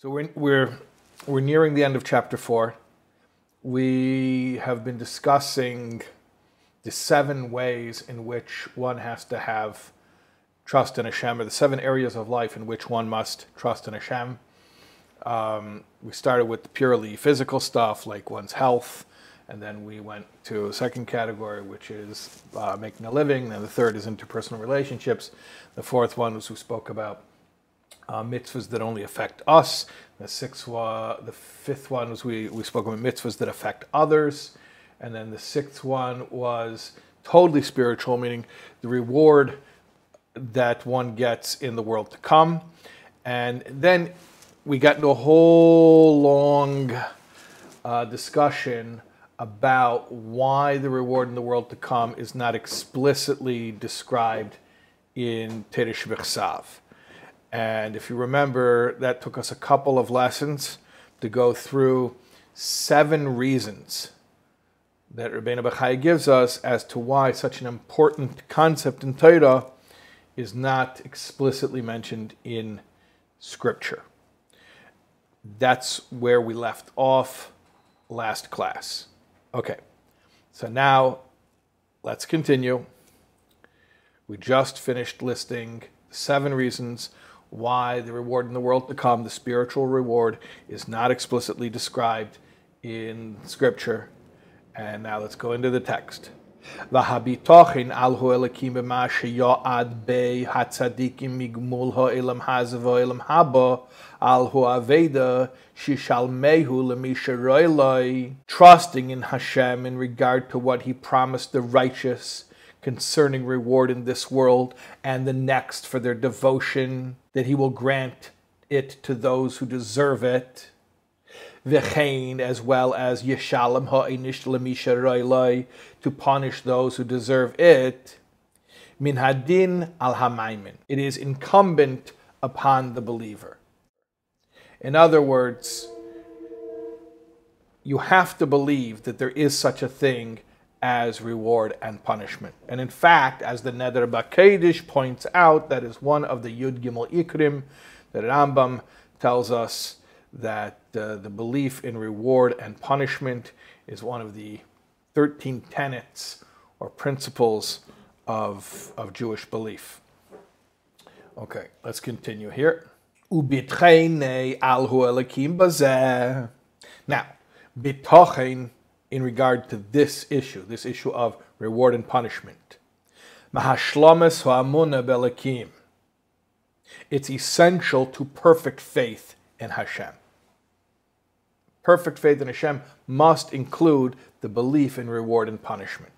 So we're, we're, we're nearing the end of chapter four. We have been discussing the seven ways in which one has to have trust in Hashem, or the seven areas of life in which one must trust in Hashem. Um, we started with purely physical stuff like one's health, and then we went to a second category, which is uh, making a living. And the third is interpersonal relationships. The fourth one was we spoke about uh, mitzvahs that only affect us. The sixth one, the fifth one was we, we spoke about mitzvahs that affect others. And then the sixth one was totally spiritual, meaning the reward that one gets in the world to come. And then we got into a whole long uh, discussion about why the reward in the world to come is not explicitly described in Torah Shebichsav. And if you remember, that took us a couple of lessons to go through seven reasons that Rabbeinu Bechai gives us as to why such an important concept in Torah is not explicitly mentioned in Scripture. That's where we left off last class. Okay, so now let's continue. We just finished listing seven reasons why the reward in the world to come, the spiritual reward, is not explicitly described in Scripture. And now let's go into the text. והביטוחן על הו אלוקים במה שיועד בי הצדיקים מגמול העולם הזה והעולם הבא, על הו אבדה ששלמהו למי שרוי trusting in Hashem in regard to what he promised the righteous concerning reward in this world and the next for their devotion, that he will grant it to those who deserve it. V'chein, as well as Yeshalem ha'inish lemisha to punish those who deserve it. Min hadin al. It is incumbent upon the believer. In other words, you have to believe that there is such a thing as reward and punishment. And in fact, as the Neder Bakedish points out, that is one of the Yud Gimel Ikrim that Rambam tells us that uh, the belief in reward and punishment is one of the 13 tenets or principles of, of Jewish belief. Okay, let's continue here. Now, bitochen in regard to this issue, this issue of reward and punishment. It's essential to perfect faith in Hashem. Perfect faith in Hashem must include the belief in reward and punishment.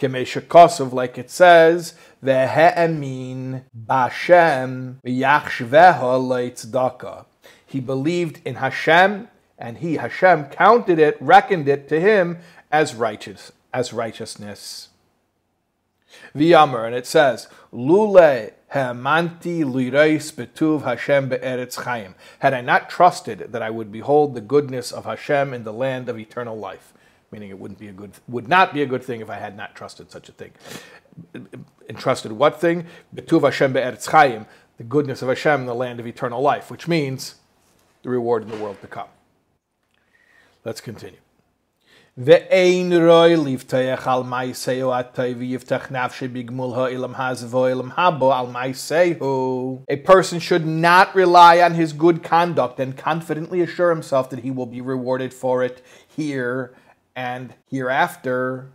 Kemeshakosov, like it says, Vehe'emin Bashem v'yachshveha He believed in Hashem, and he, Hashem, counted it, reckoned it to him as righteous, as righteousness. V'yamer, and it says, Lule Ha'manti lireis betuv Hashem be'eretz chaim. Had I not trusted that I would behold the goodness of Hashem in the land of eternal life, meaning it wouldn't be a good, would not be a good thing if I had not trusted such a thing. Entrusted what thing? Betuv Hashem be'eretz chaim, the goodness of Hashem in the land of eternal life, which means the reward in the world to come. Let's continue. ואין רוי לבטח על מעשהו הטוב ויבטח נפשי בגמול העולם הזה והעולם הבא על מעשהו. A person should not rely on his good conduct and confidently assure himself that he will be rewarded for it here and hereafter.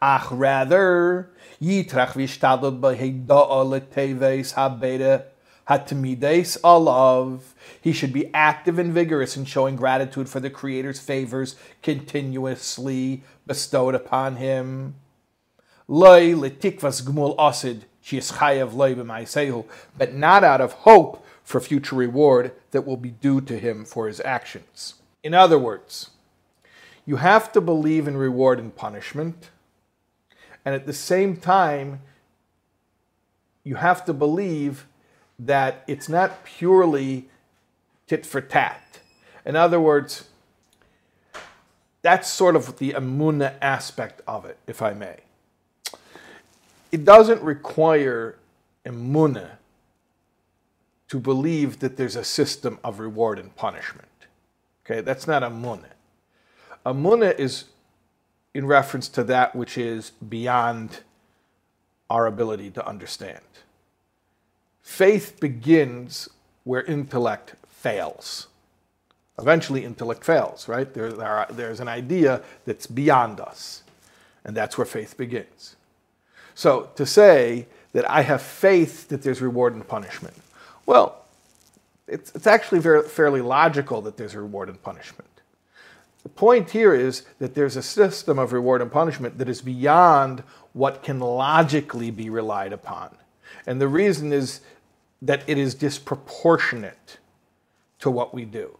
אך rather, יטרח וישתדל בהידעה לטבעס הבדה hatmides alav. He should be active and vigorous in showing gratitude for the Creator's favors continuously bestowed upon him. Loy letikvas gmul asid but not out of hope for future reward that will be due to him for his actions. In other words, you have to believe in reward and punishment, and at the same time, you have to believe that it's not purely tit for tat. In other words, that's sort of the amuna aspect of it, if I may. It doesn't require amuna to believe that there's a system of reward and punishment. Okay, that's not emunah. A munah is in reference to that which is beyond our ability to understand. Faith begins where intellect fails. Eventually, intellect fails, right? There, there are, there's an idea that's beyond us, and that's where faith begins. So, to say that I have faith that there's reward and punishment, well, it's, it's actually very, fairly logical that there's reward and punishment. The point here is that there's a system of reward and punishment that is beyond what can logically be relied upon. And the reason is that it is disproportionate to what we do,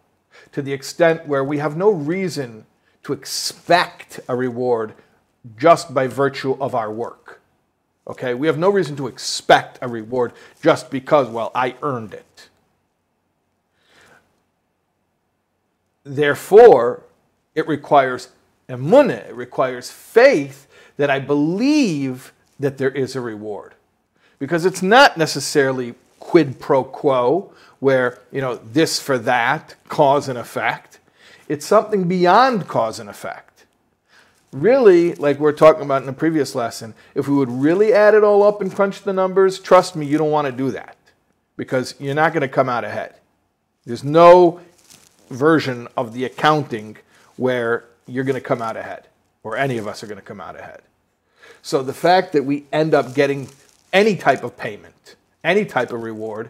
to the extent where we have no reason to expect a reward just by virtue of our work. Okay, we have no reason to expect a reward just because, well, I earned it. Therefore, it requires emunah, it requires faith that I believe that there is a reward. Because it's not necessarily quid pro quo, where, you know, this for that, cause and effect. It's something beyond cause and effect. Really, like we are talking about in the previous lesson, if we would really add it all up and crunch the numbers, trust me, you don't want to do that because you're not going to come out ahead. There's no version of the accounting where you're going to come out ahead, or any of us are going to come out ahead. So the fact that we end up getting any type of payment any type of reward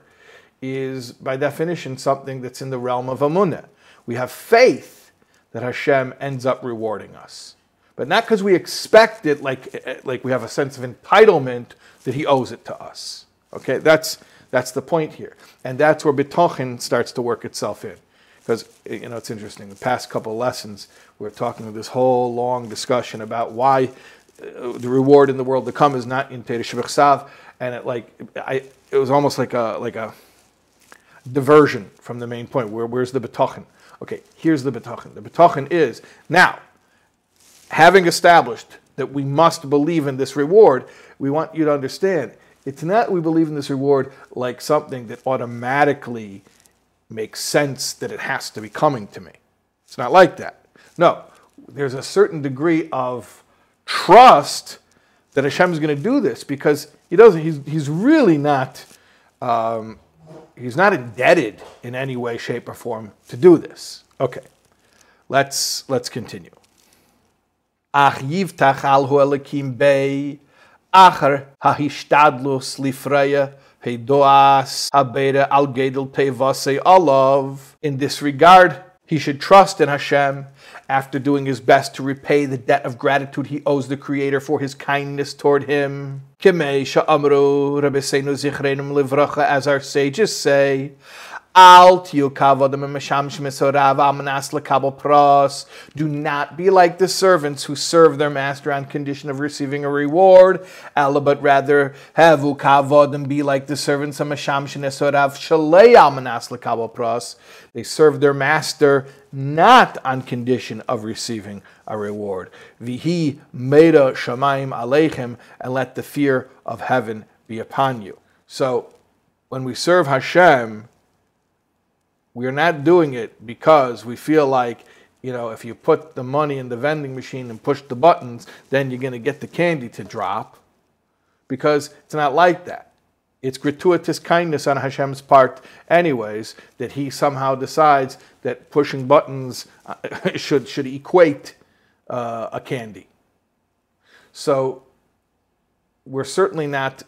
is by definition something that's in the realm of amunah. We have faith that Hashem ends up rewarding us. But not because we expect it like, like we have a sense of entitlement that he owes it to us. Okay, that's, that's the point here. And that's where bitochin starts to work itself in. Because, you know, it's interesting. The past couple lessons, we are talking this whole long discussion about why uh, the reward in the world to come is not in Torah Shebichsav, and it like I it was almost like a like a diversion from the main point. Where where's the betachin? Okay, here's the betachin. The betachin is now having established that we must believe in this reward. We want you to understand it's not we believe in this reward like something that automatically makes sense that it has to be coming to me. It's not like that. No, there's a certain degree of trust that Hashem is going to do this because he doesn't. He's, he's really not. Um, he's not indebted in any way, shape, or form to do this. Okay, let's let's continue. Ach yivtach al elakim bei acher hahishtadlus lifreya heidoas habeda al gedel tevase alav. In this regard, he should trust in Hashem after doing his best to repay the debt of gratitude he owes the Creator for his kindness toward him. As our sages say, do not be like the servants who serve their master on condition of receiving a reward, but rather havu kavod and be like the servants of Masham They serve their master not on condition of receiving a reward. Vihi meda shamayim aleichem, and let the fear of heaven be upon you. So, when we serve Hashem, we are not doing it because we feel like, you know, if you put the money in the vending machine and push the buttons, then you're going to get the candy to drop. Because it's not like that. It's gratuitous kindness on Hashem's part, anyways, that he somehow decides that pushing buttons uh, should, should equate uh, a candy. So we're certainly not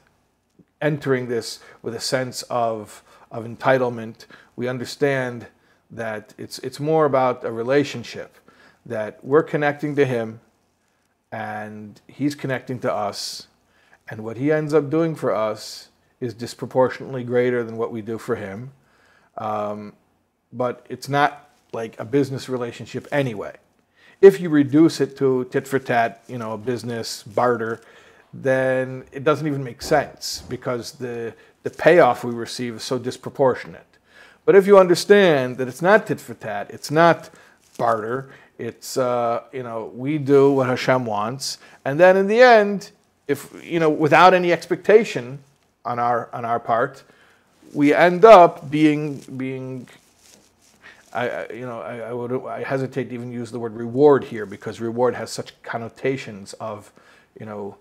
entering this with a sense of, of entitlement we understand that it's, it's more about a relationship, that we're connecting to Him and He's connecting to us. And what He ends up doing for us is disproportionately greater than what we do for Him. Um, but it's not like a business relationship anyway. If you reduce it to tit for tat, you know, a business barter, then it doesn't even make sense because the, the payoff we receive is so disproportionate. But if you understand that it's not tit for tat, it's not barter, it's, uh, you know, we do what Hashem wants. And then in the end, if, you know, without any expectation on our, on our part, we end up being being I, you know, I, I, would I hesitate to even use the word reward here because reward has such connotations of, you know,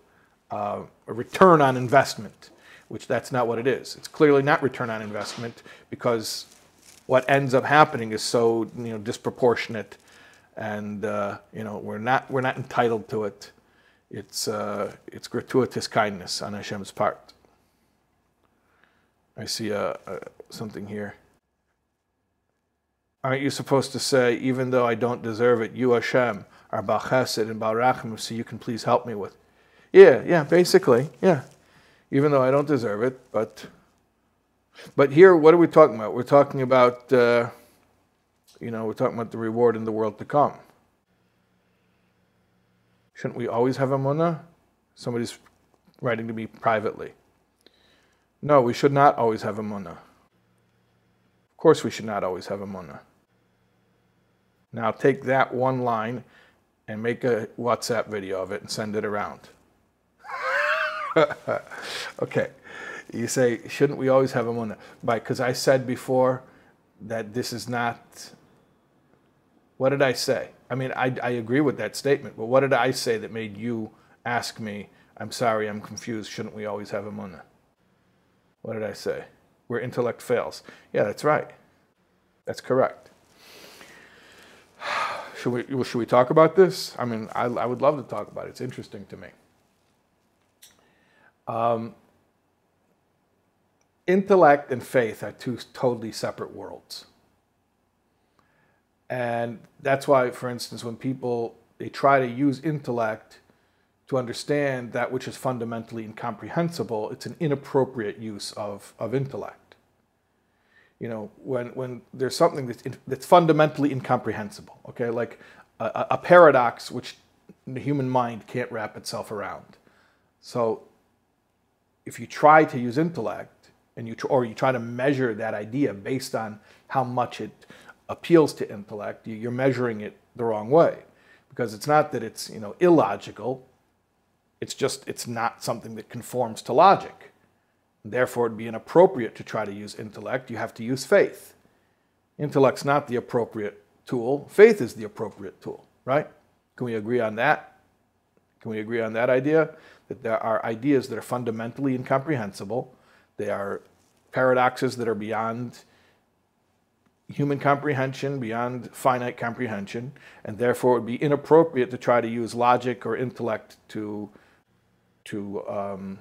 uh, a return on investment, which that's not what it is. It's clearly not return on investment because what ends up happening is so you know disproportionate, and uh, you know we're not we're not entitled to it. It's uh, it's gratuitous kindness on Hashem's part. I see uh, uh, something here. Aren't you supposed to say, even though I don't deserve it, you Hashem are Baal Chesed and Baal Racham, so you can please help me with? Yeah, yeah, basically, yeah. Even though I don't deserve it, but but here, what are we talking about? We're talking about, uh, you know, we're talking about the reward in the world to come. Shouldn't we always have emunah? Somebody's writing to me privately. No, we should not always have emunah. Of course, we should not always have emunah. Now take that one line and make a WhatsApp video of it and send it around. okay. You say, shouldn't we always have emunah? Because I said before that this is not. What did I say? I mean, I, I agree with that statement, but what did I say that made you ask me, I'm sorry, I'm confused, shouldn't we always have emunah? What did I say? Where intellect fails. Yeah, that's right. That's correct. Should we, should we talk about this? I mean, I, I would love to talk about it. It's interesting to me. Um, intellect and faith are two totally separate worlds. And that's why, for instance, when people they try to use intellect to understand that which is fundamentally incomprehensible, it's an inappropriate use of, of intellect. You know, when, when there's something that's, that's fundamentally incomprehensible, okay, like a, a paradox which the human mind can't wrap itself around. So if you try to use intellect, and you tr- or you try to measure that idea based on how much it appeals to intellect, you're measuring it the wrong way. Because it's not that it's you know illogical. It's just it's not something that conforms to logic. Therefore it'd be inappropriate to try to use intellect. You have to use faith. Intellect's not the appropriate tool. Faith is the appropriate tool right? Can we agree on that can we agree on that idea that there are ideas that are fundamentally incomprehensible they are paradoxes that are beyond human comprehension, beyond finite comprehension, and therefore it would be inappropriate to try to use logic or intellect to, to um,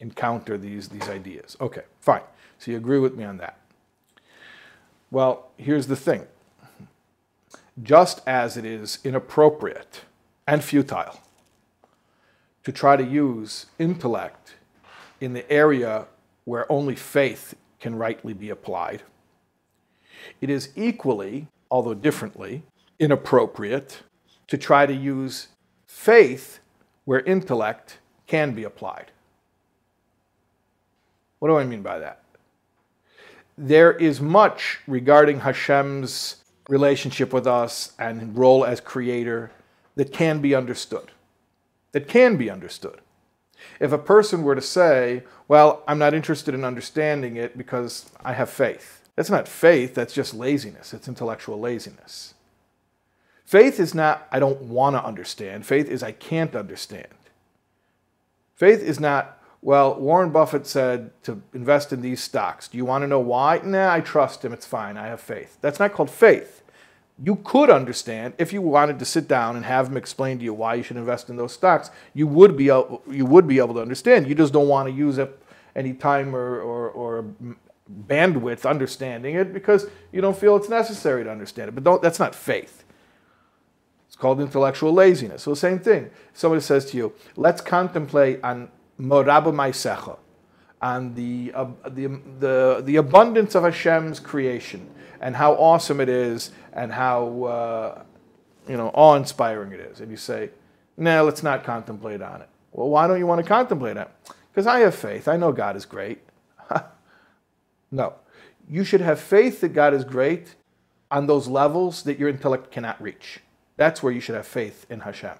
encounter these, these ideas. Okay, fine. So you agree with me on that. Well, here's the thing. Just as it is inappropriate and futile to try to use intellect in the area where only faith can rightly be applied. It is equally, although differently, inappropriate to try to use faith where intellect can be applied. What do I mean by that? There is much regarding Hashem's relationship with us and role as creator that can be understood. That can be understood. If a person were to say, Well, I'm not interested in understanding it because I have faith, that's not faith, that's just laziness. It's intellectual laziness. Faith is not, I don't want to understand. Faith is, I can't understand. Faith is not, well, Warren Buffett said to invest in these stocks. Do you want to know why? Nah, I trust him. It's fine. I have faith. That's not called faith you could understand if you wanted to sit down and have him explain to you why you should invest in those stocks. You would be able, you would be able to understand. You just don't want to use up any time or, or, or bandwidth understanding it because you don't feel it's necessary to understand it. But don't, that's not faith. It's called intellectual laziness. So same thing. Somebody says to you, "Let's contemplate on morabu maisecha, on the, uh, the the the abundance of Hashem's creation." and how awesome it is and how uh, you know awe-inspiring it is. And you say, "No, let's not contemplate on it." Well, why don't you want to contemplate on it? Because I have faith. I know God is great. no, you should have faith that God is great on those levels that your intellect cannot reach. That's where you should have faith in Hashem.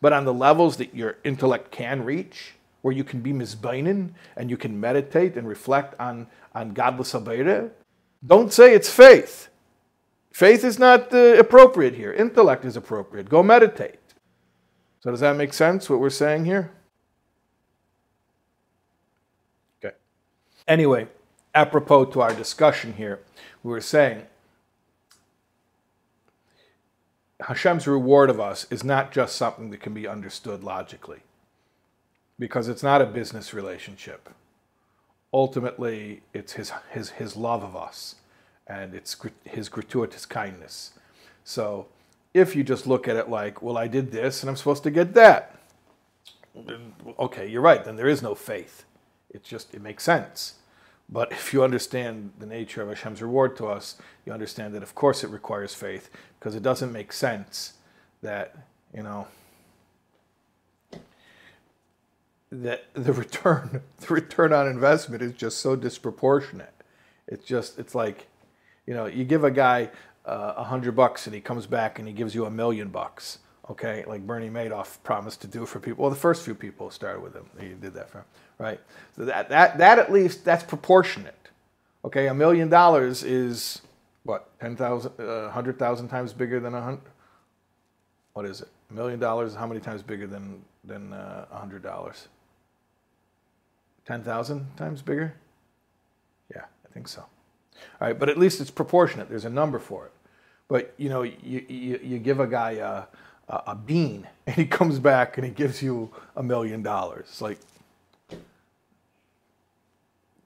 But on the levels that your intellect can reach, where you can be mizbainin and you can meditate and reflect on, on gadlus haBorei, don't say it's faith. Faith is not uh, appropriate here. Intellect is appropriate. Go meditate. So, does that make sense what we're saying here? Okay. Anyway, apropos to our discussion here, we were saying Hashem's reward of us is not just something that can be understood logically, because it's not a business relationship. Ultimately, it's his, his, his love of us and it's his gratuitous kindness. So, if you just look at it like, well, I did this and I'm supposed to get that, okay, you're right, then there is no faith. It's just, it makes sense. But if you understand the nature of Hashem's reward to us, you understand that of course it requires faith because it doesn't make sense that, you know, that the return the return on investment is just so disproportionate. It's just it's like, you know, you give a guy uh, a uh, hundred bucks and he comes back and he gives you a million bucks. Okay, like Bernie Madoff promised to do for people. Well, the first few people started with him. He did that for him right? So that, that, that at least, that's proportionate. Okay, a million dollars is what, 10,000, uh, 100,000 times bigger than a hundred? What is it? A million dollars, how many times bigger than, than uh, a hundred dollars? 10,000 times bigger? Yeah, I think so. All right, but at least it's proportionate. There's a number for it. But, you know, you, you, you give a guy a, a, a bean and he comes back and he gives you a million dollars. It's like,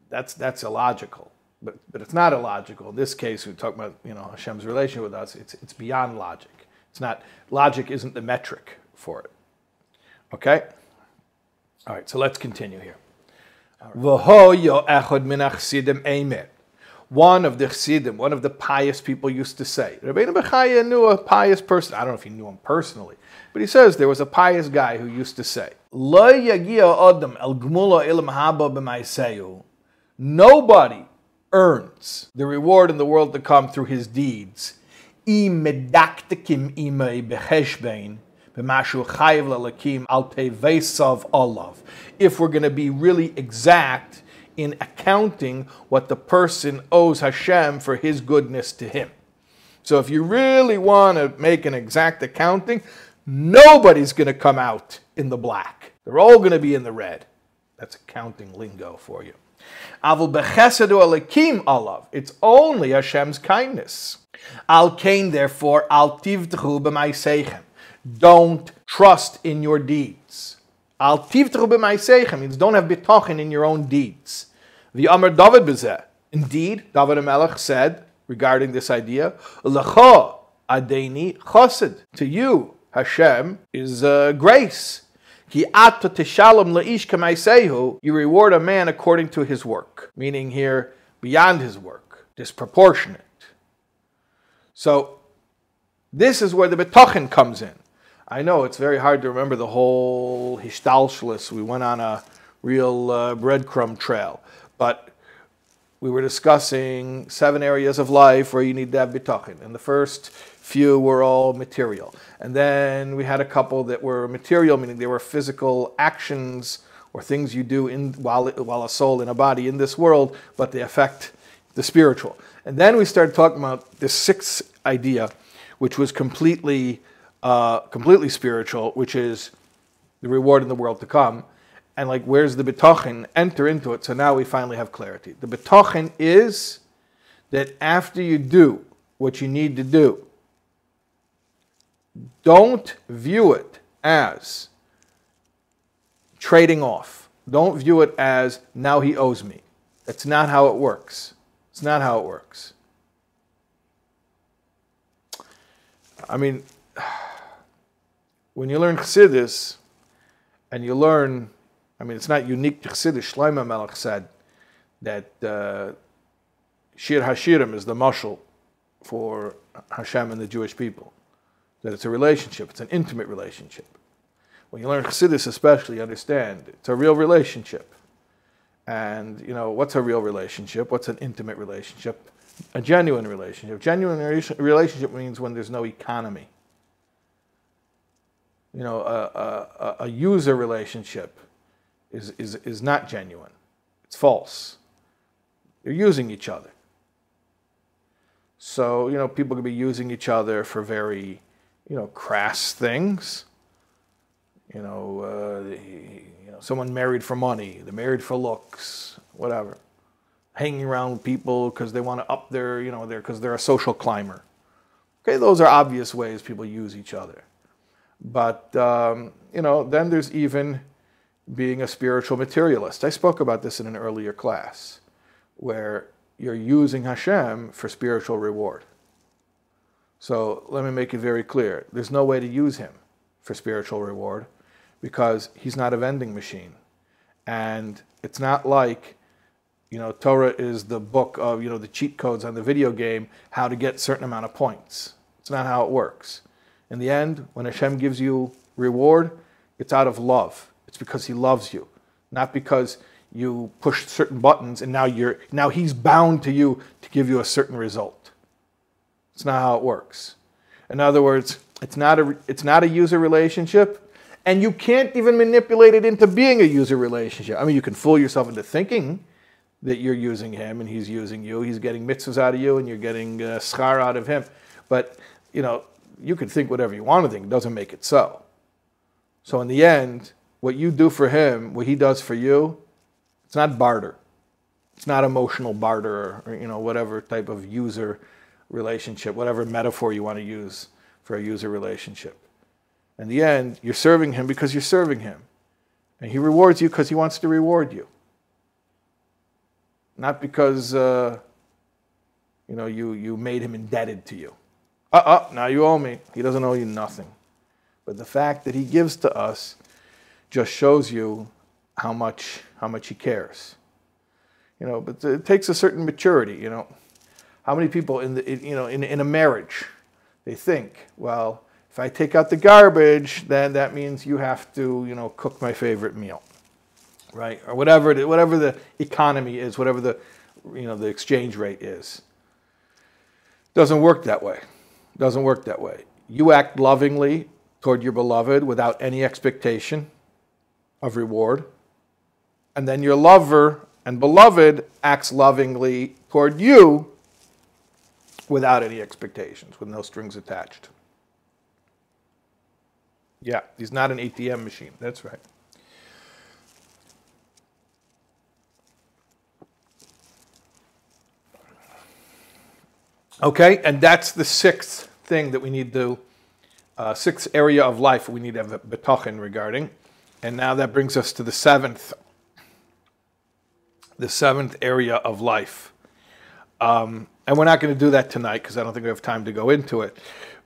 that's that's illogical. But but it's not illogical. In this case, we talk about you know Hashem's relation with us. It's it's beyond logic. It's not logic isn't the metric for it. Okay. All right. So let's continue here. One of the chassidim, one of the pious people used to say, Rabbeinu Bechaya knew a pious person. I don't know if he knew him personally, but he says there was a pious guy who used to say, Nobody earns the reward in the world to come through his deeds. If we're going to be really exact in accounting what the person owes Hashem for his goodness to him. So if you really want to make an exact accounting, nobody's going to come out in the black. They're all going to be in the red. That's accounting lingo for you. Bechesedu alakim alav. It's only Hashem's kindness. Al kain, therefore, al tivtchu b'maisechem. Don't trust in your deeds. Al tivtchu b'maisechem means don't have bitachin in your own deeds. The Amr David bezeh. Indeed, David Melech said regarding this idea, Lecha adeni chassid. To you, Hashem is uh, grace. You reward a man according to his work, meaning here beyond his work, disproportionate. So this is where the betachin comes in. I know it's very hard to remember the whole hishtalshlus. We went on a real uh, breadcrumb trail, but we were discussing seven areas of life where you need to have bitachin. And the first few were all material. And then we had a couple that were material, meaning they were physical actions or things you do in, while, while a soul in a body in this world, but they affect the spiritual. And then we started talking about the sixth idea, which was completely, uh, completely spiritual, which is the reward in the world to come. And like, where's the bitachin? Enter into it. So now we finally have clarity. The bitachin is that after you do what you need to do, don't view it as trading off. Don't view it as now he owes me. That's not how it works. It's not how it works. I mean, when you learn Chassidus and you learn, I mean, it's not unique to Chassidus. Shlomo Melech said that uh, Shir Hashirim is the mushal for Hashem and the Jewish people that it's a relationship, it's an intimate relationship. When you learn Chassidus, especially, understand it's a real relationship. And, you know, what's a real relationship? What's an intimate relationship? A genuine relationship. Genuine relationship means when there's no economy. You know, a, a, a user relationship is, is, is not genuine. It's false. They're using each other. So, you know, people could be using each other for very, you know, crass things. You know, uh, you know, someone married for money, they're married for looks, whatever. Hanging around with people because they want to up their, you know, their because they're a social climber. Okay, those are obvious ways people use each other. But um, you know, then there's even being a spiritual materialist. I spoke about this in an earlier class, where you're using Hashem for spiritual reward. So let me make it very clear. There's no way to use him for spiritual reward because he's not a vending machine. And it's not like, you know, Torah is the book of, you know, the cheat codes on the video game, how to get certain amount of points. It's not how it works. In the end, when Hashem gives you reward, it's out of love. It's because he loves you, not because you push certain buttons and now you're now he's bound to you to give you a certain result. It's not how it works. In other words, it's not a it's not a user relationship, and you can't even manipulate it into being a user relationship. I mean, you can fool yourself into thinking that you're using him and he's using you. He's getting mitzvahs out of you and you're getting uh, schar out of him. But you know, you can think whatever you want to think. It doesn't make it so. So in the end, what you do for him, what he does for you, it's not barter. It's not emotional barter or, you know, whatever type of user relationship, whatever metaphor you want to use for a user relationship. In the end, you're serving him because you're serving him. And he rewards you because he wants to reward you. Not because, uh, you know, you, you made him indebted to you. Uh-uh, now you owe me. He doesn't owe you nothing. But the fact that he gives to us just shows you how much how much he cares. You know, but it takes a certain maturity. You know, how many people in the you know in in a marriage, they think, well, if I take out the garbage, then that means you have to you know cook my favorite meal, right? Or whatever it, whatever the economy is, whatever the you know the exchange rate is. Doesn't work that way. Doesn't work that way. You act lovingly toward your beloved without any expectation of reward and then your lover and beloved acts lovingly toward you without any expectations, with no strings attached. Yeah, he's not an ATM machine. That's right. Okay, and that's the sixth thing that we need to, uh, sixth area of life we need to have a betachin regarding. And now that brings us to the seventh the seventh area of life. Um, and we're not going to do that tonight because I don't think we have time to go into it.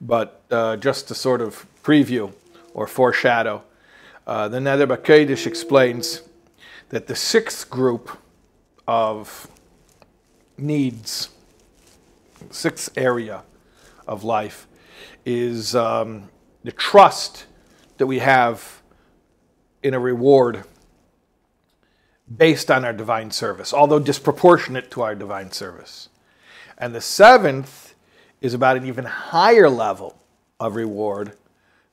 But uh, just to sort of preview or foreshadow, uh, the Neder Bakedish explains that the sixth group of needs, sixth area of life, is um, the trust that we have in a reward based on our divine service, although disproportionate to our divine service. And the seventh is about an even higher level of reward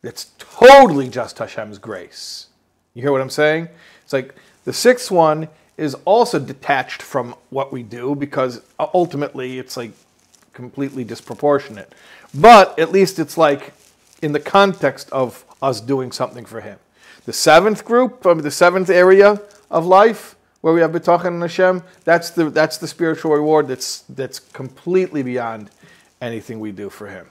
that's totally just Hashem's grace. You hear what I'm saying? It's like the sixth one is also detached from what we do because ultimately it's like completely disproportionate. But at least it's like in the context of us doing something for Him. The seventh group, the seventh area of life where we have betachin and Hashem, that's the that's the spiritual reward that's that's completely beyond anything we do for Him.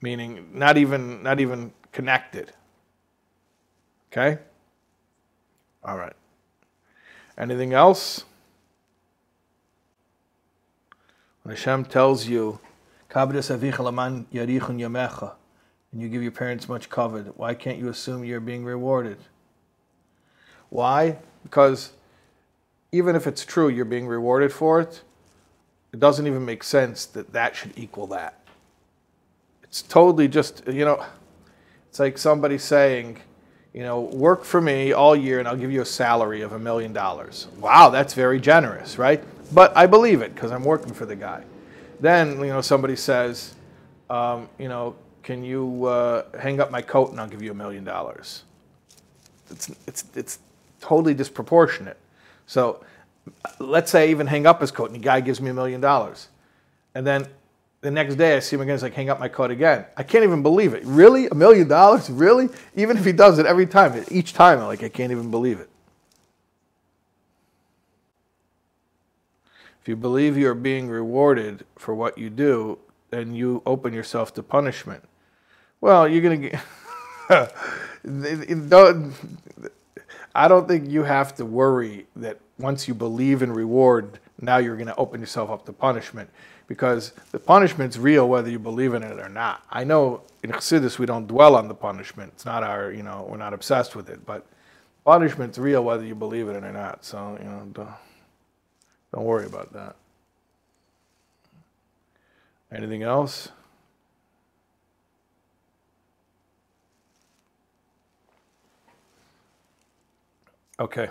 Meaning, not even not even connected. Okay. All right. Anything else? When Hashem tells you, and you give your parents much covet, why can't you assume you're being rewarded? Why? Because even if it's true you're being rewarded for it, it doesn't even make sense that that should equal that. It's totally just, you know, it's like somebody saying, you know, work for me all year and I'll give you a salary of a million dollars. Wow, that's very generous, right? But I believe it because I'm working for the guy. Then, you know, somebody says, um, you know, can you uh, hang up my coat and I'll give you a million dollars? it's it's it's totally disproportionate. So let's say I even hang up his coat and the guy gives me a million dollars. And then the next day I see him again, it's like hang up my coat again. I can't even believe it. Really? A million dollars? Really? Even if he does it every time, each time, I'm like, I can't even believe it. If you believe you are being rewarded for what you do, then you open yourself to punishment. Well, you're going to get. I don't think you have to worry that once you believe in reward, now you're going to open yourself up to punishment because the punishment's real whether you believe in it or not. I know in Chassidus we don't dwell on the punishment. It's not our, you know, we're not obsessed with it, but punishment's real whether you believe in it or not. So, you know, don't worry about that. Anything else? Okay.